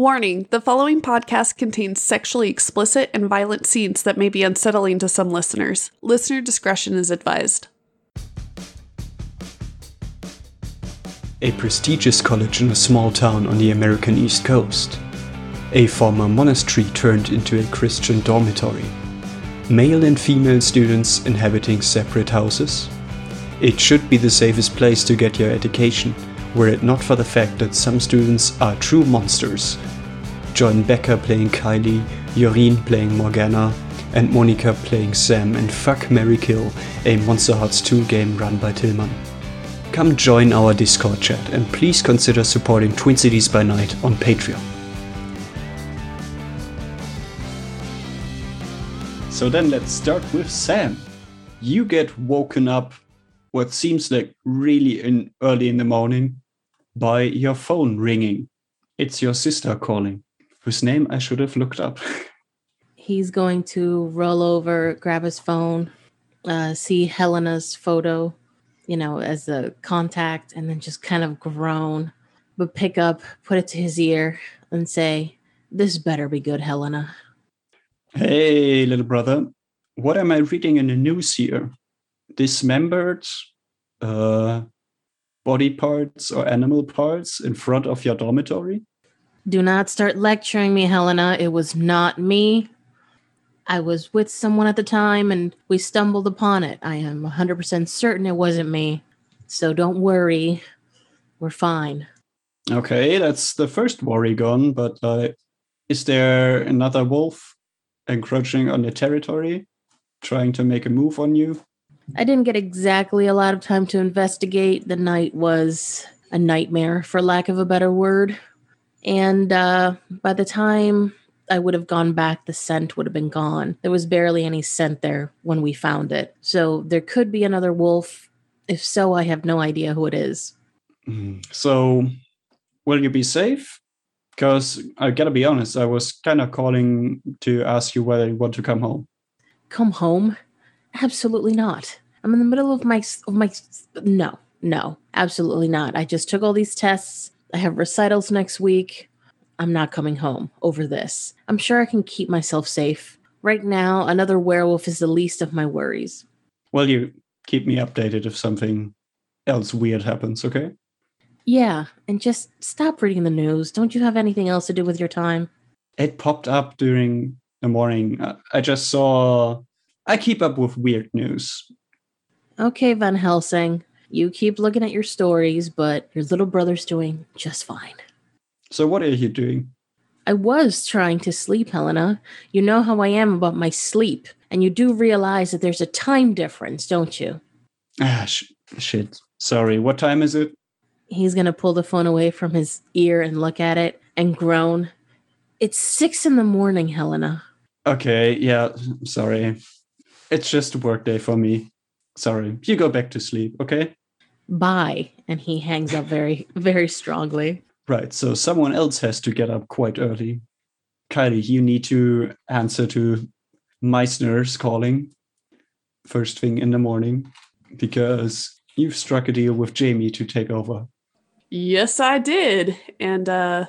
Warning the following podcast contains sexually explicit and violent scenes that may be unsettling to some listeners. Listener discretion is advised. A prestigious college in a small town on the American East Coast. A former monastery turned into a Christian dormitory. Male and female students inhabiting separate houses. It should be the safest place to get your education, were it not for the fact that some students are true monsters. Join Becker playing Kylie, Yoreen playing Morgana, and Monica playing Sam in Fuck Mary Kill, a Monsterhearts 2 game run by Tillman. Come join our Discord chat and please consider supporting Twin Cities by Night on Patreon. So then let's start with Sam. You get woken up what seems like really in early in the morning by your phone ringing. It's your sister calling, whose name I should have looked up. He's going to roll over, grab his phone, uh, see Helena's photo, you know, as a contact, and then just kind of groan, but pick up, put it to his ear, and say, This better be good, Helena. Hey, little brother, what am I reading in the news here? Dismembered uh, body parts or animal parts in front of your dormitory? Do not start lecturing me, Helena. It was not me. I was with someone at the time and we stumbled upon it. I am 100% certain it wasn't me. So don't worry. We're fine. Okay, that's the first worry gone, but uh, is there another wolf encroaching on the territory, trying to make a move on you? I didn't get exactly a lot of time to investigate. The night was a nightmare, for lack of a better word. And uh, by the time I would have gone back, the scent would have been gone. There was barely any scent there when we found it. So there could be another wolf. If so, I have no idea who it is. Mm, So, will you be safe? Because I gotta be honest, I was kind of calling to ask you whether you want to come home. Come home? Absolutely not. I'm in the middle of my of my no, no, absolutely not. I just took all these tests. I have recitals next week. I'm not coming home over this. I'm sure I can keep myself safe. Right now, another werewolf is the least of my worries. Well, you keep me updated if something else weird happens, okay? Yeah, and just stop reading the news. Don't you have anything else to do with your time? It popped up during the morning. I just saw. I keep up with weird news. Okay, Van Helsing, you keep looking at your stories, but your little brother's doing just fine. So, what are you doing? I was trying to sleep, Helena. You know how I am about my sleep, and you do realize that there's a time difference, don't you? Ah, sh- shit. Sorry, what time is it? He's gonna pull the phone away from his ear and look at it and groan. It's six in the morning, Helena. Okay, yeah, sorry. It's just a work day for me. Sorry. You go back to sleep, okay? Bye. And he hangs up very, very strongly. Right, so someone else has to get up quite early. Kylie, you need to answer to Meissner's calling first thing in the morning because you've struck a deal with Jamie to take over. Yes, I did. And uh,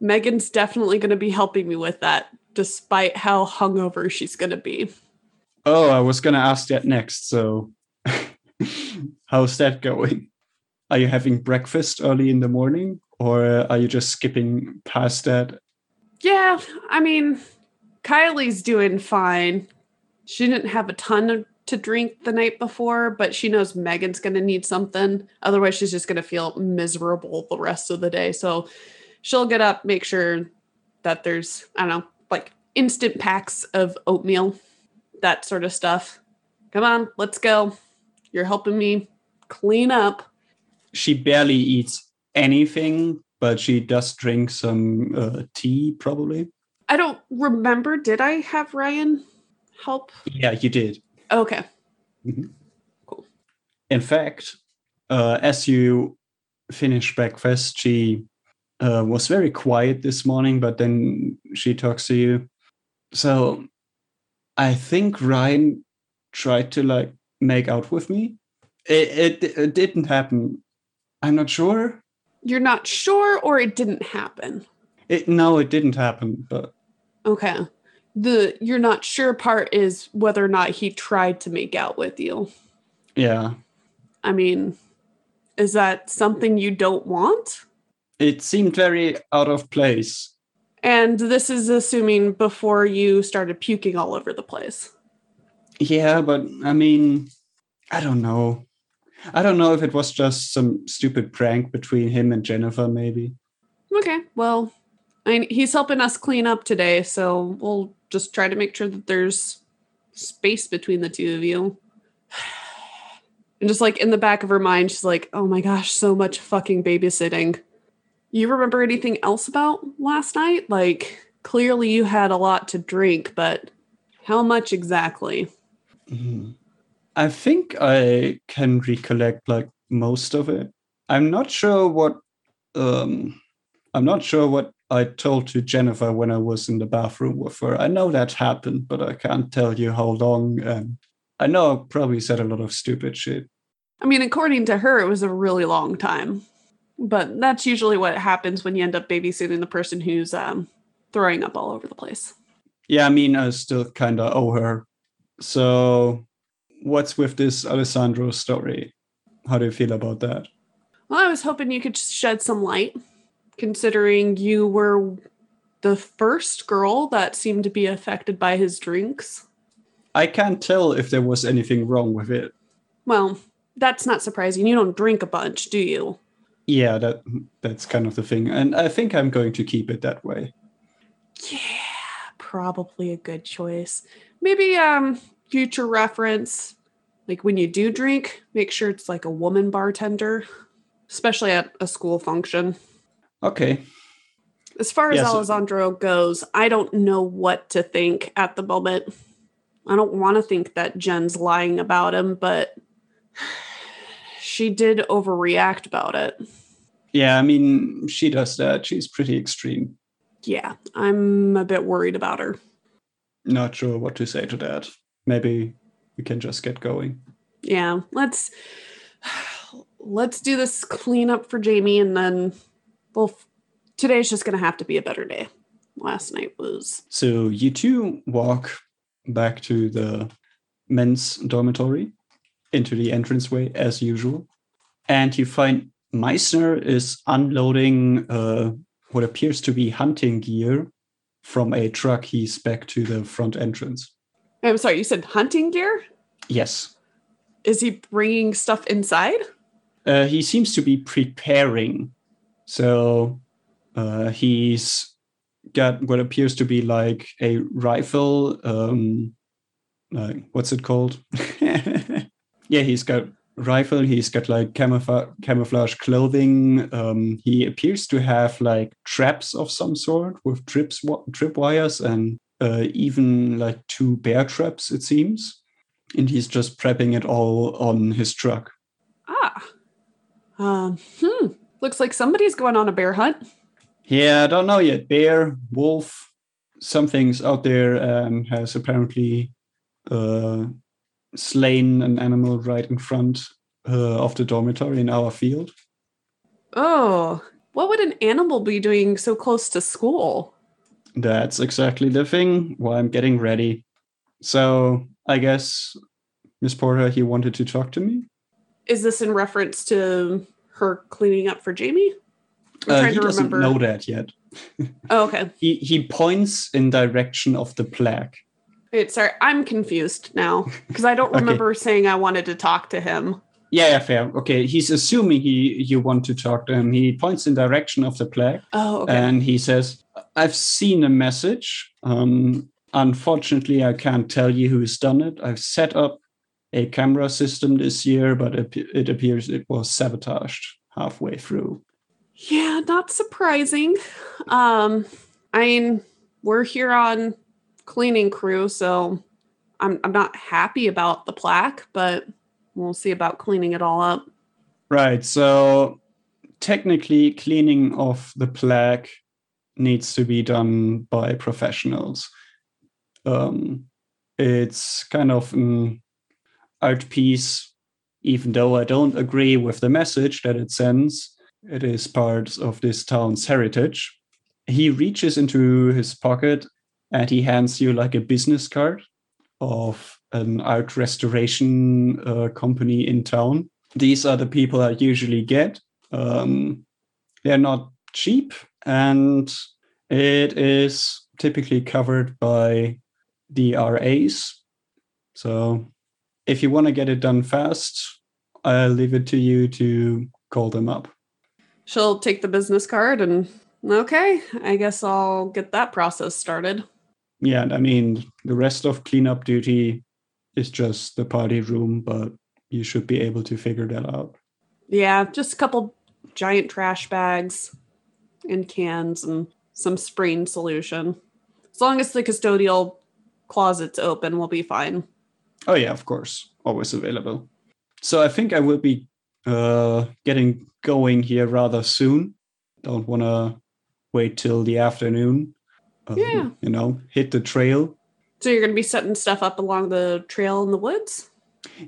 Megan's definitely going to be helping me with that, despite how hungover she's going to be. Oh, I was going to ask that next. So, how's that going? Are you having breakfast early in the morning or are you just skipping past that? Yeah, I mean, Kylie's doing fine. She didn't have a ton of, to drink the night before, but she knows Megan's going to need something. Otherwise, she's just going to feel miserable the rest of the day. So she'll get up, make sure that there's, I don't know, like instant packs of oatmeal, that sort of stuff. Come on, let's go. You're helping me clean up. She barely eats anything, but she does drink some uh, tea, probably. I don't remember. Did I have Ryan help? Yeah, you did. Okay. Cool. In fact, uh, as you finish breakfast, she uh, was very quiet this morning, but then she talks to you. So I think Ryan tried to like make out with me. It, it, it didn't happen. I'm not sure. You're not sure, or it didn't happen? It, no, it didn't happen, but Okay. The you're not sure part is whether or not he tried to make out with you. yeah. I mean, is that something you don't want? It seemed very out of place. And this is assuming before you started puking all over the place. Yeah, but I mean, I don't know. I don't know if it was just some stupid prank between him and Jennifer, maybe. Okay. Well, I mean, he's helping us clean up today, so we'll just try to make sure that there's space between the two of you. And just like in the back of her mind, she's like, oh my gosh, so much fucking babysitting. You remember anything else about last night? Like, clearly you had a lot to drink, but how much exactly? Mhm. I think I can recollect like most of it. I'm not sure what um I'm not sure what I told to Jennifer when I was in the bathroom with her. I know that happened, but I can't tell you how long and I know I probably said a lot of stupid shit. I mean, according to her, it was a really long time. But that's usually what happens when you end up babysitting the person who's um, throwing up all over the place. Yeah, I mean I still kinda owe her. So what's with this Alessandro story? How do you feel about that? Well, I was hoping you could shed some light, considering you were the first girl that seemed to be affected by his drinks. I can't tell if there was anything wrong with it. Well, that's not surprising. You don't drink a bunch, do you? Yeah, that that's kind of the thing. And I think I'm going to keep it that way. Yeah, probably a good choice. Maybe um future reference, like when you do drink, make sure it's like a woman bartender, especially at a school function. Okay. As far as Yeah, so- Alessandro goes, I don't know what to think at the moment. I don't want to think that Jen's lying about him, but she did overreact about it. Yeah, I mean, she does that. She's pretty extreme. Yeah, I'm a bit worried about her. Not sure what to say to that. Maybe we can just get going. Yeah, let's let's do this cleanup for Jamie and then well today's just going to have to be a better day. Last night was So you two walk back to the men's dormitory into the entranceway as usual. And you find Meissner is unloading uh, what appears to be hunting gear from a truck he's back to the front entrance. I'm sorry, you said hunting gear? Yes. Is he bringing stuff inside? Uh, he seems to be preparing. So uh, he's got what appears to be like a rifle. Um, like what's it called? yeah, he's got rifle. He's got like camouflage, camouflage clothing. Um, he appears to have like traps of some sort with trips trip wires and uh, even like two bear traps. It seems, and he's just prepping it all on his truck. Ah. Um, hmm. Looks like somebody's going on a bear hunt. Yeah, I don't know yet. Bear, wolf, something's out there um, has apparently uh, slain an animal right in front uh, of the dormitory in our field. Oh, what would an animal be doing so close to school? That's exactly the thing. Why I'm getting ready. So I guess Miss Porter, he wanted to talk to me. Is this in reference to her cleaning up for Jamie? I'm Uh, trying he to doesn't remember. know that yet. Oh, okay. He he points in direction of the plaque. Wait, sorry, I'm confused now because I don't Okay. remember saying I wanted to talk to him. Yeah, yeah, fair. Okay, he's assuming he you want to talk to him. He points in direction of the plaque. Oh, okay. and he says, I've seen a message. Um, unfortunately, I can't tell you who's done it. I've set up a camera system this year, but it, it appears it was sabotaged halfway through. yeah, not surprising. Um, I mean, we're here on cleaning crew, so I'm I'm not happy about the plaque, but we'll see about cleaning it all up. Right. So technically, cleaning off the plaque needs to be done by professionals. Um, it's kind of an art piece, even though I don't agree with the message that it sends. It is part of this town's heritage. he reaches into his pocket and he hands you like a business card of an art restoration uh, company in town. These are the people I usually get. Um, they're not cheap and it is typically covered by the RAs. So if you want to get it done fast, I'll leave it to you to call them up. She'll take the business card and okay, I guess I'll get that process started. Yeah, and I mean the rest of cleanup duty is just the party room, but you should be able to figure that out. Yeah, just a couple giant trash bags and cans and some spraying solution. As long as the custodial closet's open, we'll be fine. Oh yeah, of course, always available. So I think I will be uh, getting going here rather soon. Don't want to wait till the afternoon. Um, Yeah. You know, hit the trail. So you're going to be setting stuff up along the trail in the woods?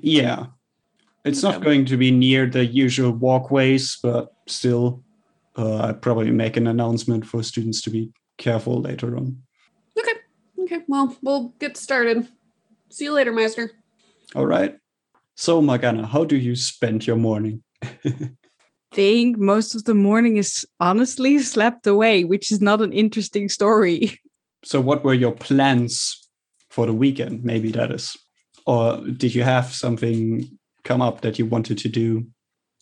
Yeah. It's not going to be near the usual walkways, but still, uh, I'd probably make an announcement for students to be careful later on. Okay. Okay. Well, we'll get started. See you later, Meister. All right. So, Morgana, how do you spend your morning? think most of the morning is honestly slept away, which is not an interesting story. So, what were your plans for the weekend? Maybe that is. Or did you have something come up that you wanted to do?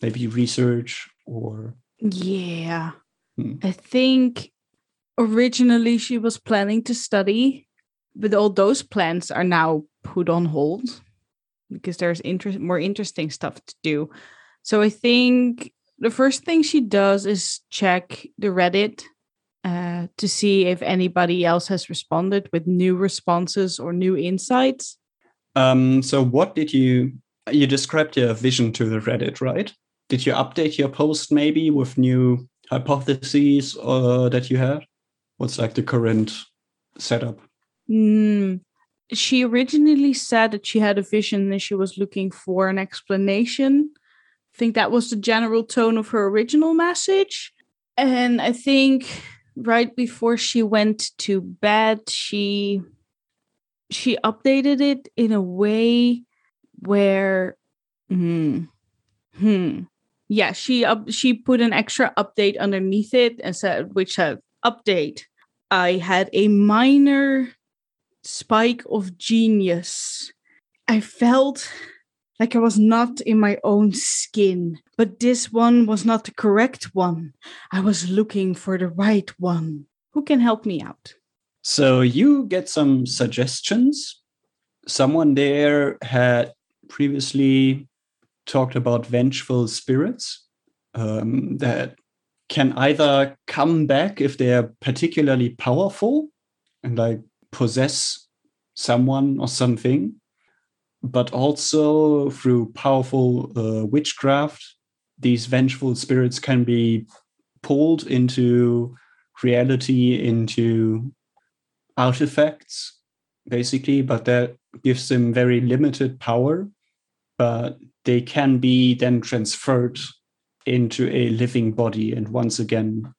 Maybe research or. Yeah. Hmm. I think originally she was planning to study, but all those plans are now put on hold because there's interest more interesting stuff to do. So I think the first thing she does is check the Reddit uh, to see if anybody else has responded with new responses or new insights. Um, so, what did you. You described your vision to the Reddit, right? Did you update your post maybe with new hypotheses uh, that you had? What's like the current setup? Mm, she originally said that she had a vision and she was looking for an explanation. Think that was the general tone of her original message. And I think right before she went to bed, she she updated it in a way where hmm, hmm yeah she up she put an extra update underneath it and said which said update i had a minor spike of genius i felt like i was not in my own skin but this one was not the correct one. I was looking for the right one. Who can help me out? So you get some suggestions. Someone there had previously talked about vengeful spirits um, that can either come back if they're particularly powerful and like possess someone or something, but also through powerful uh, witchcraft, these vengeful spirits can be pulled into reality, into artifacts, basically, but that gives them very limited power. But they can be then transferred into a living body and once again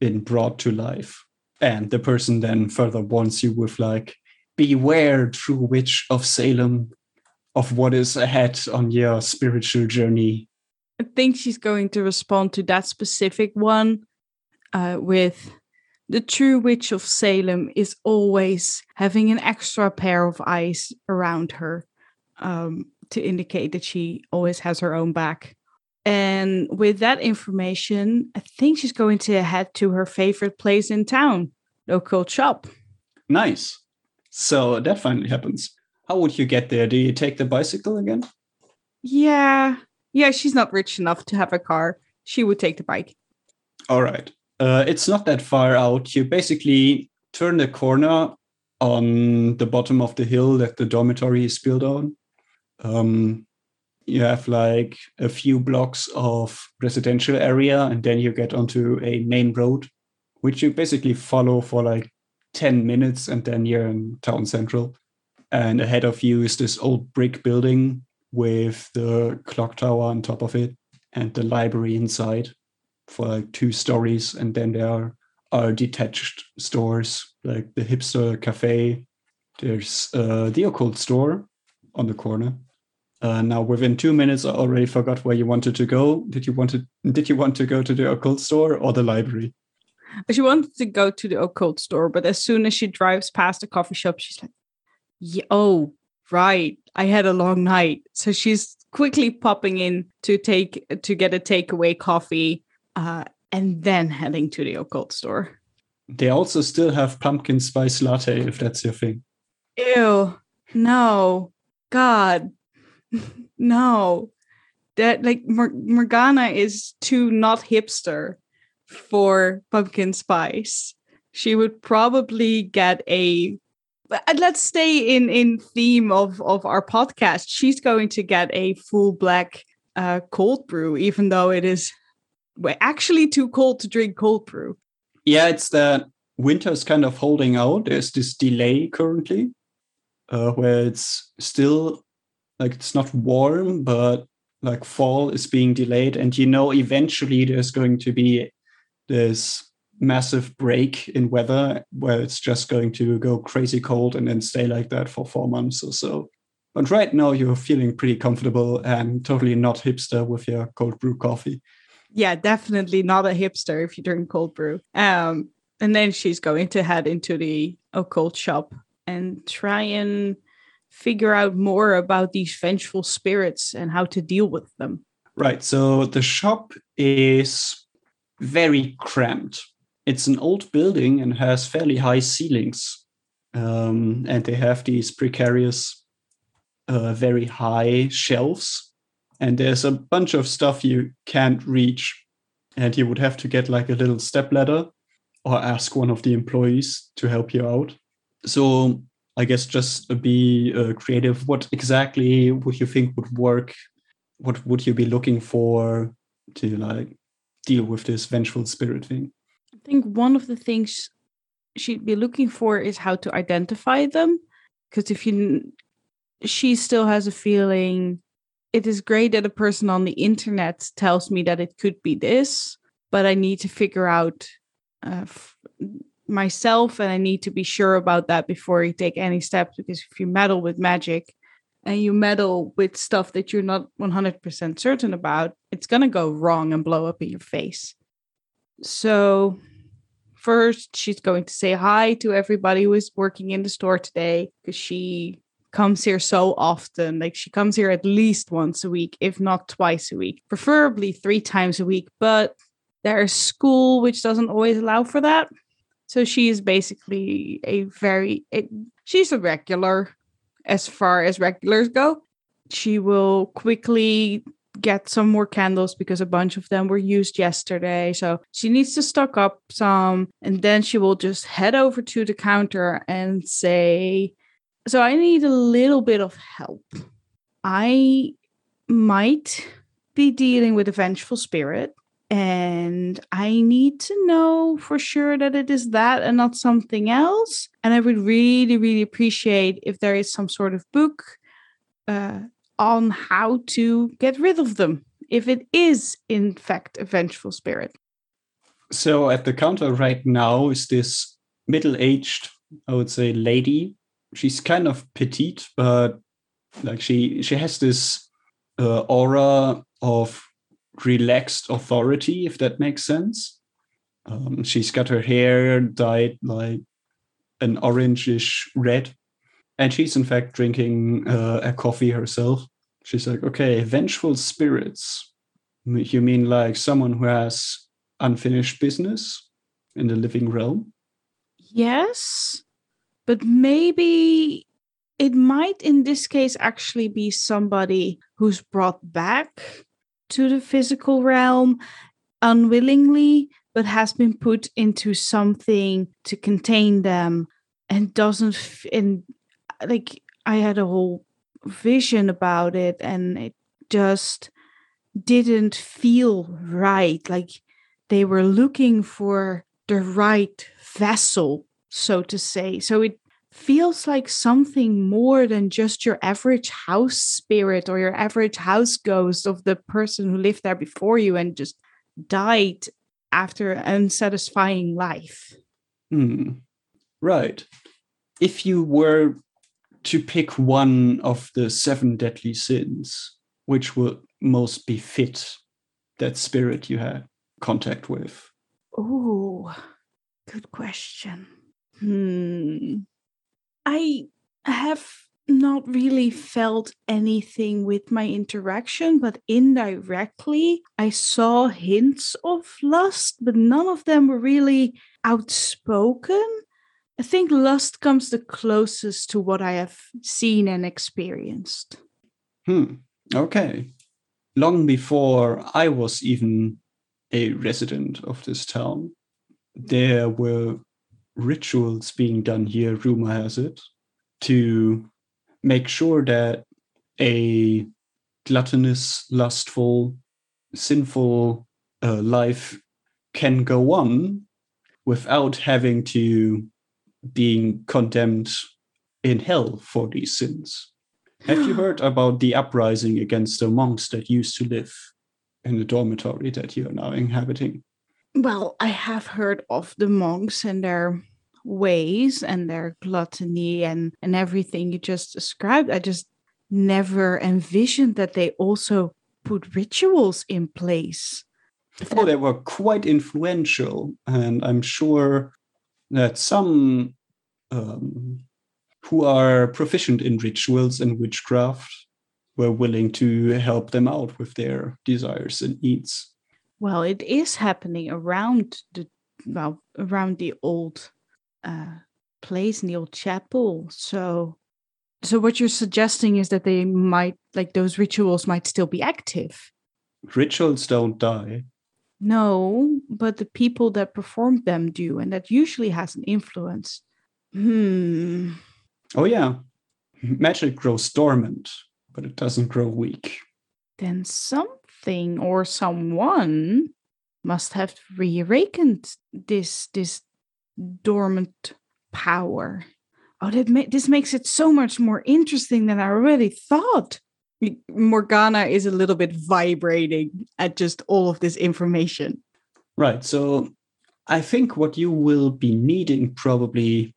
been brought to life. And the person then further warns you with, like, beware, true witch of Salem, of what is ahead on your spiritual journey. I think she's going to respond to that specific one uh, with the true witch of Salem is always having an extra pair of eyes around her um, to indicate that she always has her own back. And with that information, I think she's going to head to her favorite place in town, local shop. Nice. So that finally happens. How would you get there? Do you take the bicycle again? Yeah, yeah, she's not rich enough to have a car. She would take the bike. All right. Uh, it's not that far out. You basically turn the corner on the bottom of the hill that the dormitory is built on. Um, you have like a few blocks of residential area, and then you get onto a main road, which you basically follow for like 10 minutes, and then you're in town central. And ahead of you is this old brick building with the clock tower on top of it and the library inside for like two stories, and then there are are detached stores like the hipster cafe. There's uh, the occult store on the corner. Uh, now, within two minutes, I already forgot where you wanted to go. Did you want to? Did you want to go to the occult store or the library? She wanted to go to the occult store, but as soon as she drives past the coffee shop, she's like, yeah, "Oh, right, I had a long night." So she's quickly popping in to take to get a takeaway coffee, uh, and then heading to the occult store. They also still have pumpkin spice latte if that's your thing. Ew, no, God, no. That like Mor- Morgana is too not hipster for pumpkin spice. She would probably get a let's stay in in theme of of our podcast. She's going to get a full black uh cold brew even though it is actually too cold to drink cold brew. Yeah, it's that winter's kind of holding out. There's this delay currently uh, where it's still like it's not warm, but like fall is being delayed. And you know, eventually there's going to be this massive break in weather where it's just going to go crazy cold and then stay like that for four months or so. But right now you're feeling pretty comfortable and totally not hipster with your cold brew coffee. Yeah, definitely not a hipster if you drink cold brew. Um, and then she's going to head into the occult shop and try and figure out more about these vengeful spirits and how to deal with them. Right. So the shop is very cramped. It's an old building and has fairly high ceilings. Um, and they have these precarious, uh, very high shelves. And there's a bunch of stuff you can't reach. And you would have to get like a little step ladder or ask one of the employees to help you out. So I guess just be uh, creative. What exactly would you think would work? What would you be looking for to like deal with this vengeful spirit thing? I think one of the things she'd be looking for is how to identify them. Because if you, she still has a feeling it is great that a person on the internet tells me that it could be this, but I need to figure out uh, f- myself and I need to be sure about that before you take any steps because if you meddle with magic and you meddle with stuff that you're not 100% certain about, it's going to go wrong and blow up in your face. So, first, she's going to say hi to everybody who is working in the store today because she comes here so often. Like, she comes here at least once a week, if not twice a week, preferably three times a week. But there's school, which doesn't always allow for that. So she is basically a very, it, she's a regular as far as regulars go. She will quickly get some more candles because a bunch of them were used yesterday. So she needs to stock up some. And then she will just head over to the counter and say, So I need a little bit of help. I might be dealing with a vengeful spirit and I need to know for sure that it is that and not something else. And I would really, really appreciate if there is some sort of book uh, on how to get rid of them, if it is in fact a vengeful spirit. So at the counter right now is this middle-aged, I would say, lady. She's kind of petite, but like she she has this uh, aura of relaxed authority, if that makes sense. Um, she's got her hair dyed like an orangish red, and she's in fact drinking uh, a coffee herself. She's like, okay, vengeful spirits. You mean like someone who has unfinished business in the living realm? Yes, but maybe it might in this case actually be somebody who's brought back to the physical realm unwillingly, but has been put into something to contain them and doesn't, f- and like I had a whole vision about it and it just didn't feel right. Like they were looking for the right vessel, so to say. So it feels like something more than just your average house spirit or your average house ghost of the person who lived there before you and just died after an unsatisfying life. Hmm. Right. If you were to pick one of the seven deadly sins, which would most befit that spirit you had contact with? Oh, good question. Hmm. I have not really felt anything with my interaction, but indirectly, I saw hints of lust, but none of them were really outspoken. I think lust comes the closest to what I have seen and experienced. Hmm. Okay. Long before I was even a resident of this town, there were rituals being done here, rumor has it, to make sure that a gluttonous, lustful, sinful uh, life can go on without having to being condemned in hell for these sins. Have you heard about the uprising against the monks that used to live in the dormitory that you are now inhabiting? Well, I have heard of the monks and their ways and their gluttony and, and everything you just described. I just never envisioned that they also put rituals in place. Oh, they were quite influential, and I'm sure that some um, who are proficient in rituals and witchcraft were willing to help them out with their desires and needs. Well, it is happening around the well around the old uh, place in the old chapel. So, so what you're suggesting is that they might like those rituals might still be active. Rituals don't die. No, but the people that perform them do, and that usually has an influence. Hmm. Oh yeah, magic grows dormant, but it doesn't grow weak. Then something or someone must have reawakened this this dormant power. Oh, that ma- this makes it so much more interesting than I already thought. Morgana is a little bit vibrating at just all of this information. Right. So I think what you will be needing probably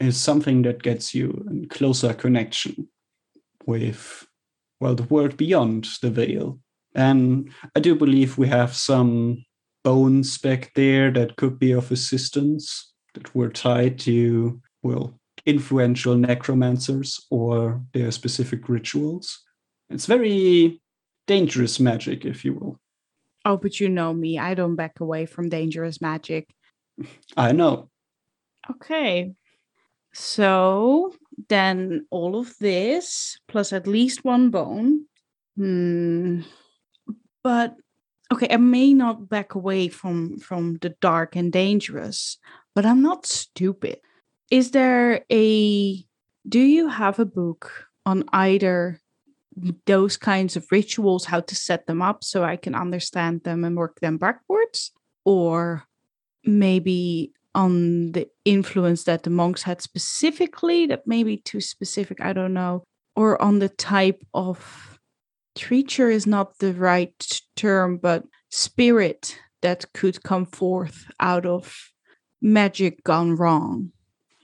is something that gets you a closer connection with, well, the world beyond the veil. And I do believe we have some bones back there that could be of assistance that were tied to, well, influential necromancers or their specific rituals. It's very dangerous magic, if you will. Oh, but you know me. I don't back away from dangerous magic. I know. Okay. So then all of this plus at least one bone. Hmm. But okay, I may not back away from from the dark and dangerous, but I'm not stupid. Is there a do you have a book on either those kinds of rituals, how to set them up so I can understand them and work them backwards? Or maybe on the influence that the monks had specifically, that may be too specific, I don't know, or on the type of creature is not the right term, but spirit that could come forth out of magic gone wrong.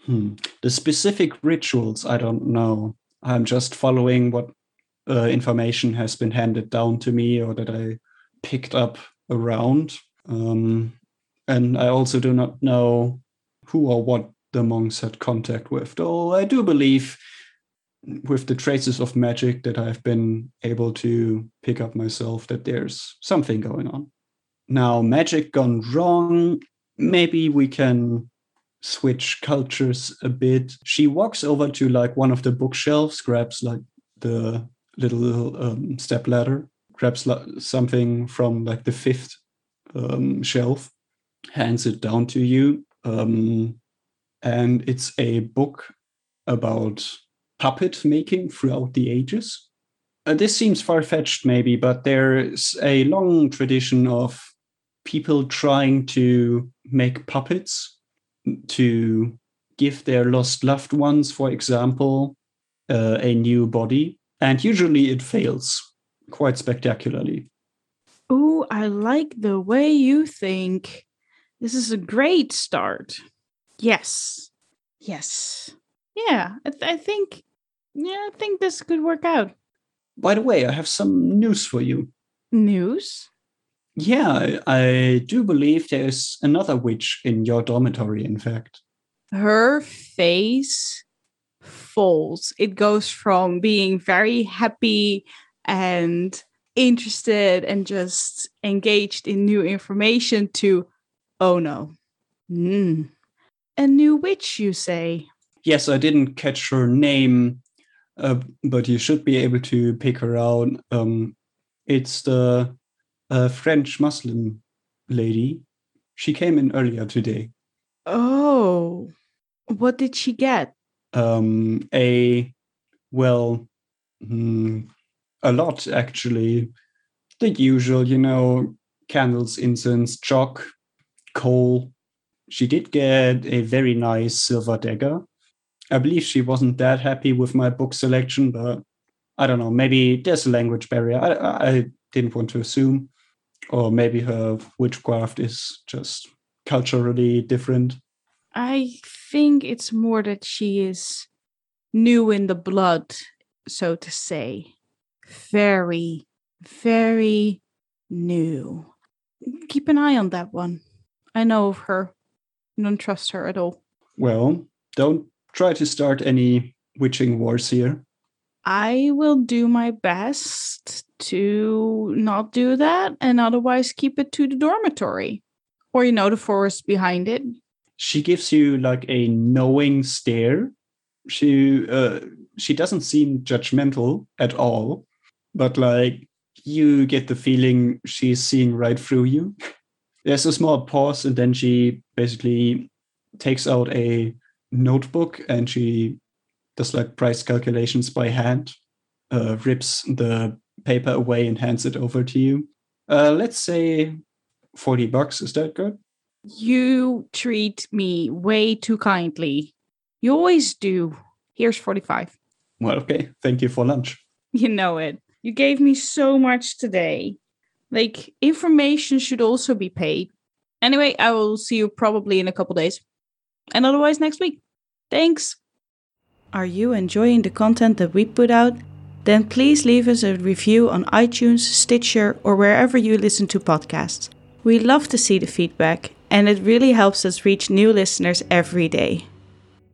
Hmm. The specific rituals, I don't know. I'm just following what uh, information has been handed down to me or that I picked up around. Um, and I also do not know who or what the monks had contact with, though I do believe with the traces of magic that I've been able to pick up myself that there's something going on. Now, magic gone wrong, maybe we can switch cultures a bit. She walks over to like one of the bookshelves, grabs like the little um, step ladder, grabs something from like the fifth um, shelf, hands it down to you. Um, and it's a book about puppet making throughout the ages. Uh, this seems far fetched, maybe, but there's a long tradition of people trying to make puppets to give their lost loved ones, for example, uh, a new body and usually it fails quite spectacularly. Oh, I like the way you think. This is a great start. Yes. Yes. Yeah, I, th- I think yeah, I think this could work out. By the way, I have some news for you. News? Yeah, I do believe there's another witch in your dormitory, in fact. Her face falls. It goes from being very happy and interested and just engaged in new information to, oh no. Mm. A new witch, you say? Yes, I didn't catch her name, uh, but you should be able to pick her out. Um, it's the uh, French Muslim lady. She came in earlier today. Oh, what did she get? Um, a, well, mm, a lot actually. The usual, you know, candles, incense, chalk, coal. She did get a very nice silver dagger. I believe she wasn't that happy with my book selection, but I don't know. Maybe there's a language barrier. I, I didn't want to assume, or maybe her witchcraft is just culturally different. I think it's more that she is new in the blood, so to say. Very, very new. Keep an eye on that one. I know of her. I don't trust her at all. Well, don't try to start any witching wars here. I will do my best to not do that and otherwise keep it to the dormitory or, you know, the forest behind it. She gives you like a knowing stare. She uh, she doesn't seem judgmental at all, but like you get the feeling she's seeing right through you. There's a small pause, and then she basically takes out a notebook and she does like price calculations by hand, uh, rips the paper away and hands it over to you. Uh, let's say 40 bucks. Is that good? You treat me way too kindly. You always do. Here's 45. Well, okay. Thank you for lunch. You know it. You gave me so much today. Like, information should also be paid. Anyway, I will see you probably in a couple days. And otherwise, next week. Thanks. Are you enjoying the content that we put out? Then please leave us a review on iTunes, Stitcher, or wherever you listen to podcasts. We love to see the feedback, and it really helps us reach new listeners every day.